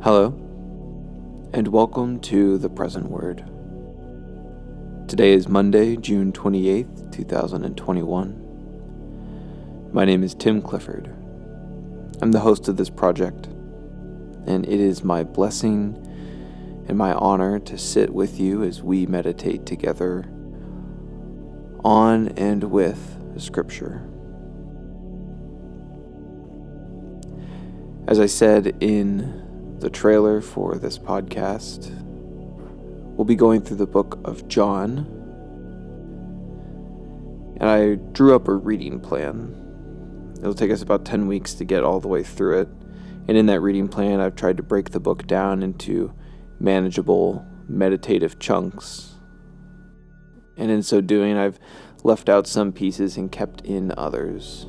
Hello, and welcome to the present word. Today is Monday, June 28th, 2021. My name is Tim Clifford. I'm the host of this project, and it is my blessing and my honor to sit with you as we meditate together on and with Scripture. As I said in the trailer for this podcast, we'll be going through the book of John. And I drew up a reading plan. It'll take us about 10 weeks to get all the way through it. And in that reading plan, I've tried to break the book down into manageable, meditative chunks. And in so doing, I've left out some pieces and kept in others.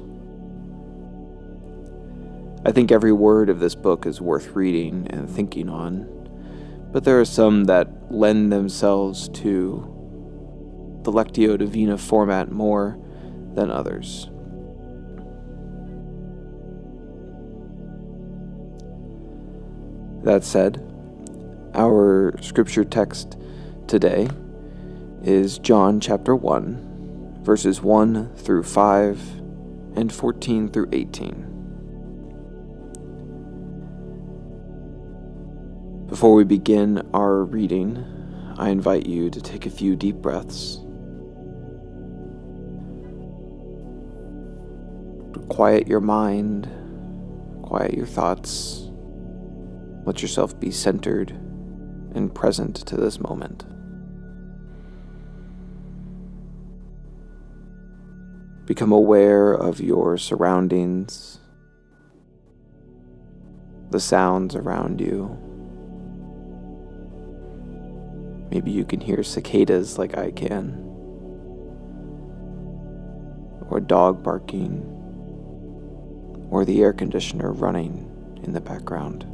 I think every word of this book is worth reading and thinking on, but there are some that lend themselves to the Lectio Divina format more than others. That said, our scripture text today is John chapter 1, verses 1 through 5 and 14 through 18. Before we begin our reading, I invite you to take a few deep breaths. Quiet your mind, quiet your thoughts. Let yourself be centered and present to this moment. Become aware of your surroundings, the sounds around you. Maybe you can hear cicadas like I can, or dog barking, or the air conditioner running in the background.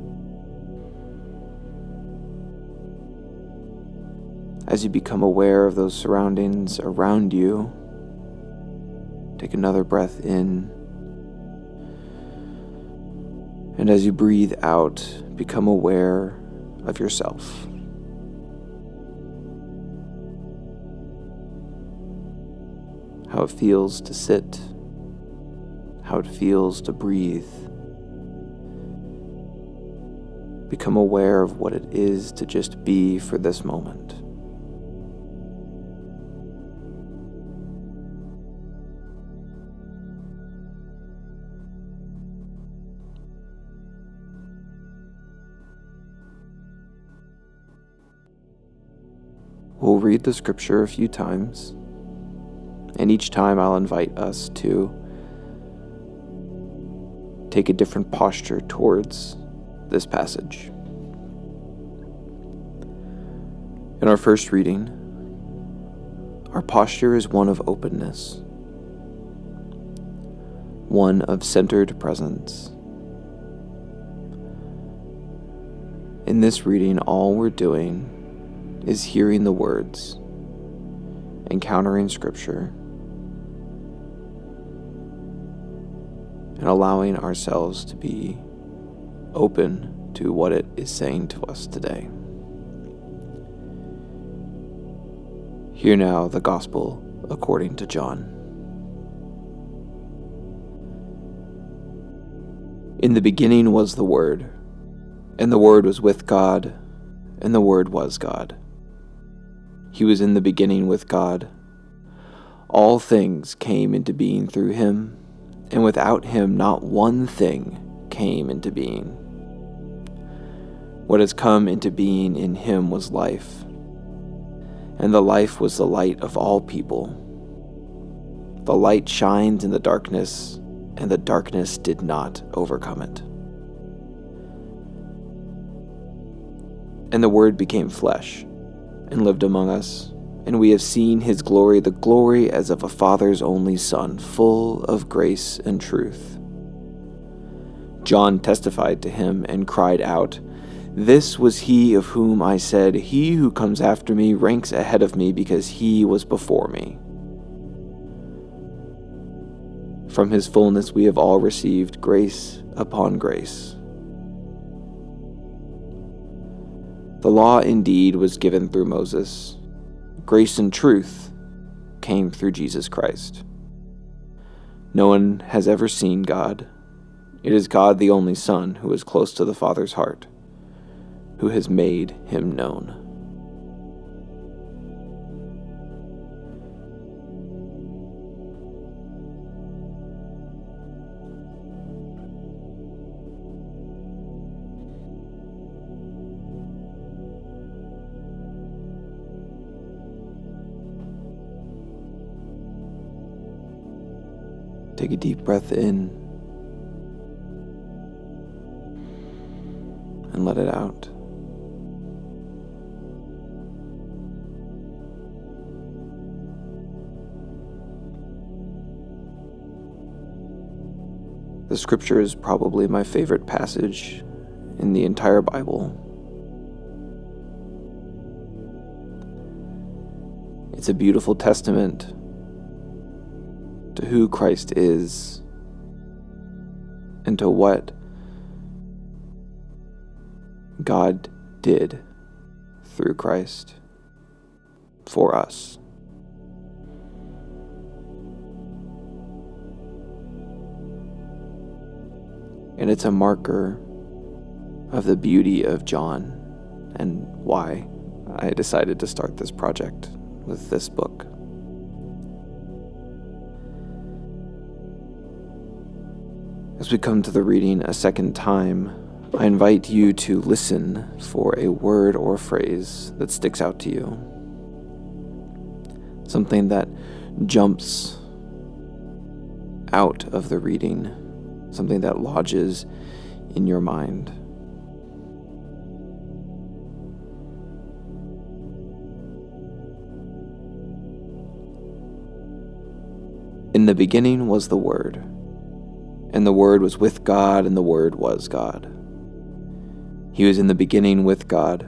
As you become aware of those surroundings around you, take another breath in. And as you breathe out, become aware of yourself. How it feels to sit, how it feels to breathe. Become aware of what it is to just be for this moment. We'll read the scripture a few times and each time I'll invite us to take a different posture towards this passage. In our first reading, our posture is one of openness, one of centered presence. In this reading, all we're doing is hearing the words, encountering Scripture and allowing ourselves to be open to what it is saying to us today. Hear now the Gospel according to John. In the beginning was the Word, and the Word was with God, and the Word was God. He was in the beginning with God. All things came into being through him and without him not one thing came into being. What has come into being in him was life, and the life was the light of all people. The light shines in the darkness, and the darkness did not overcome it. And the Word became flesh and lived among us and we have seen his glory, the glory as of a Father's only Son, full of grace and truth. John testified to him and cried out, This was he of whom I said, He who comes after me ranks ahead of me because he was before me. From his fullness we have all received grace upon grace. The law indeed was given through Moses, grace and truth came through Jesus Christ. No one has ever seen God. It is God, the only Son, who is close to the Father's heart, who has made him known. Take a deep breath in and let it out. The scripture is probably my favorite passage in the entire Bible. It's a beautiful testament to who Christ is and to what God did through Christ for us. And it's a marker of the beauty of John and why I decided to start this project with this book. As we come to the reading a second time, I invite you to listen for a word or phrase that sticks out to you. Something that jumps out of the reading, something that lodges in your mind. In the beginning was the Word and the Word was with God, and the Word was God. He was in the beginning with God.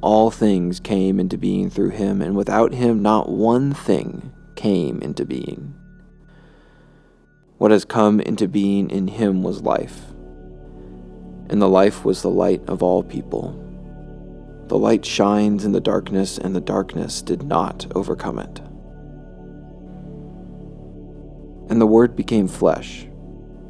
All things came into being through him, and without him, not one thing came into being. What has come into being in him was life, and the life was the light of all people. The light shines in the darkness, and the darkness did not overcome it. And the Word became flesh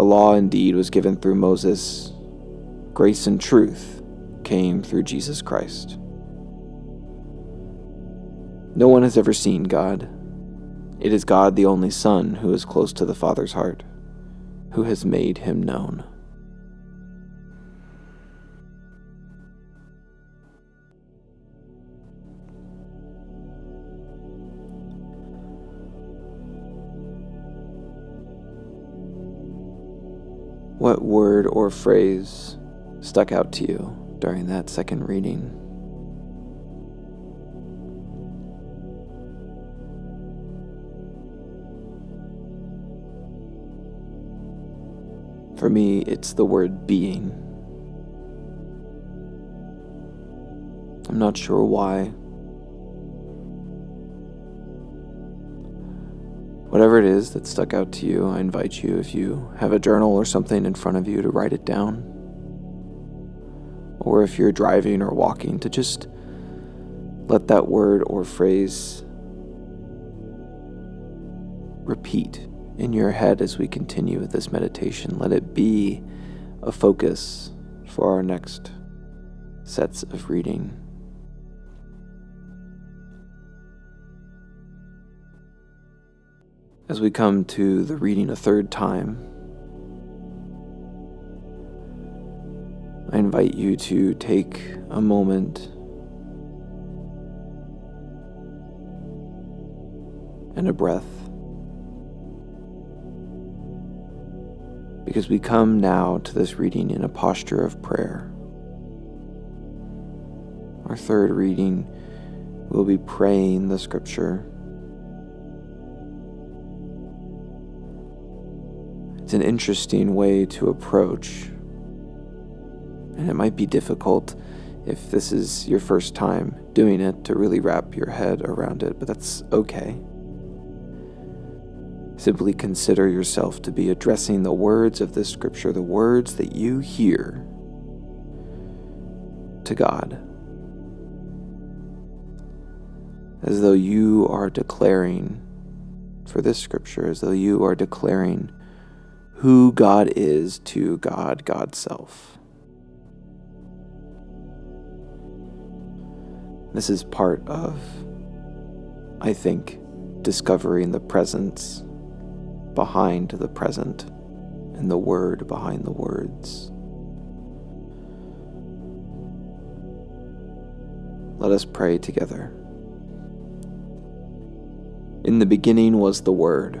The law indeed was given through Moses, grace and truth came through Jesus Christ. No one has ever seen God. It is God, the only Son, who is close to the Father's heart, who has made him known. Word or phrase stuck out to you during that second reading? For me, it's the word being. I'm not sure why. Whatever it is that stuck out to you, I invite you, if you have a journal or something in front of you, to write it down. Or if you're driving or walking, to just let that word or phrase repeat in your head as we continue with this meditation. Let it be a focus for our next sets of reading. As we come to the reading a third time, I invite you to take a moment and a breath. Because we come now to this reading in a posture of prayer. Our third reading we'll be praying the scripture. It's an interesting way to approach, and it might be difficult if this is your first time doing it to really wrap your head around it, but that's okay. Simply consider yourself to be addressing the words of this scripture, the words that you hear to God. As though you are declaring, for this scripture, as though you are declaring who God is to God, God's self. This is part of, I think, discovering the presence behind the present and the word behind the words. Let us pray together. In the beginning was the Word,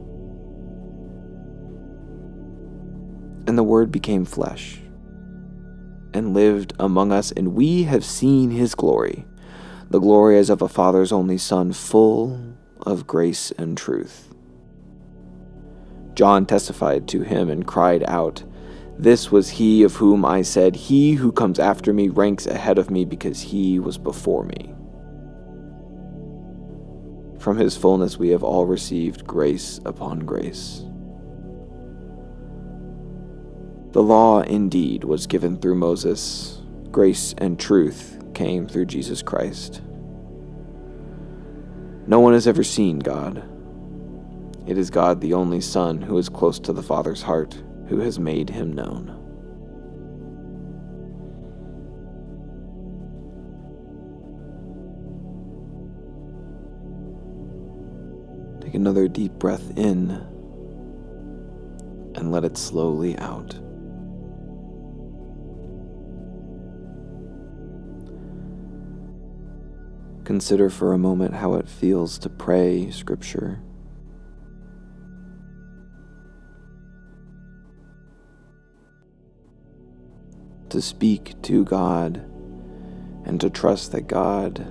And the Word became flesh and lived among us, and we have seen his glory, the glory as of a Father's only Son, full of grace and truth. John testified to him and cried out, this was he of whom I said, He who comes after me ranks ahead of me because he was before me. From his fullness we have all received grace upon grace. The law indeed was given through Moses, grace and truth came through Jesus Christ. No one has ever seen God. It is God, the only Son, who is close to the Father's heart who has made him known. Take another deep breath in and let it slowly out. Consider for a moment how it feels to pray Scripture. to speak to God and to trust that God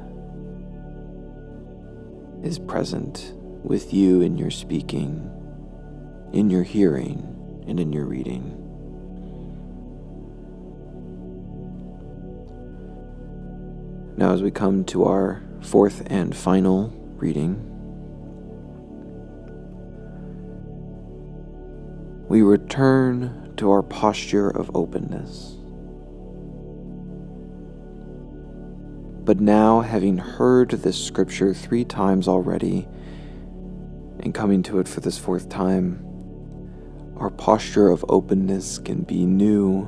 is present with you in your speaking, in your hearing, and in your reading. Now, as we come to our fourth and final reading, we return to our posture of openness. But now, having heard this scripture three times already, and coming to it for this fourth time, our posture of openness can be new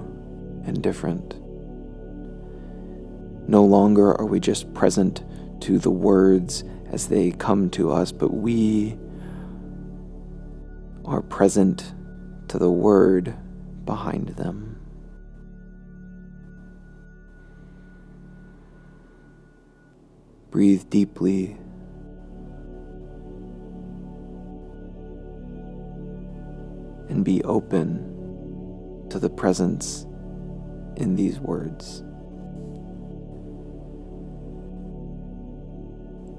and different. No longer are we just present to the words as they come to us, but we are present to the word behind them. Breathe deeply. And be open to the presence in these words.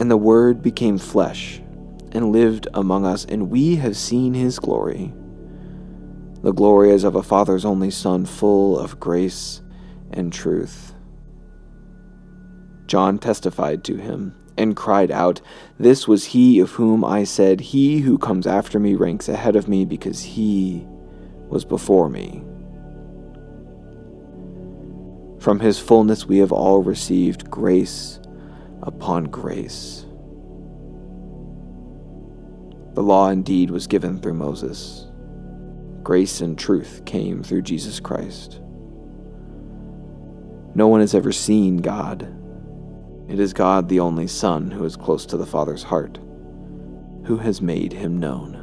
And the Word became flesh and lived among us, and we have seen his glory the glory as of a Father's only Son, full of grace and truth. John testified to him and cried out, This was he of whom I said, He who comes after me ranks ahead of me because he was before me. From his fullness we have all received grace upon grace. The law indeed was given through Moses. Grace and truth came through Jesus Christ. No one has ever seen God. It is God, the only Son, who is close to the Father's heart, who has made him known.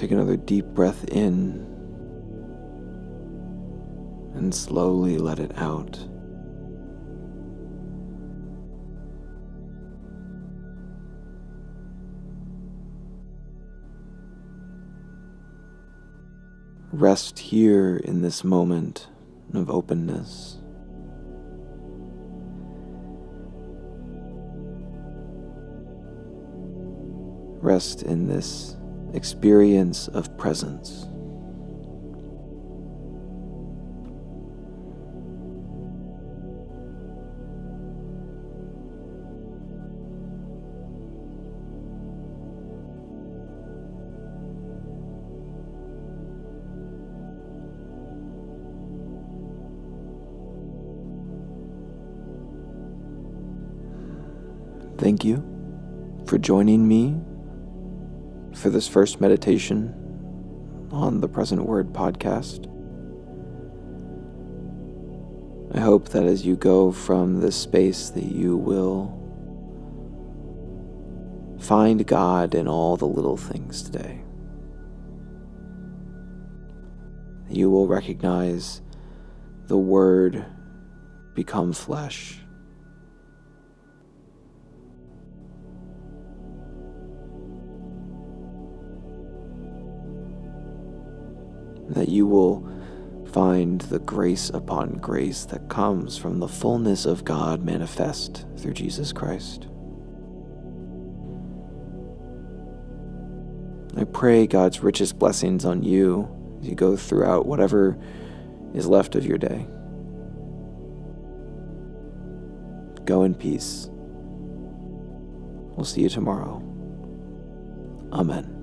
Take another deep breath in and slowly let it out. Rest here in this moment of openness. Rest in this experience of presence. Thank you for joining me for this first meditation on the Present Word podcast. I hope that as you go from this space that you will find God in all the little things today. You will recognize the Word become flesh that you will find the grace upon grace that comes from the fullness of God manifest through Jesus Christ. I pray God's richest blessings on you as you go throughout whatever is left of your day. Go in peace. We'll see you tomorrow. Amen.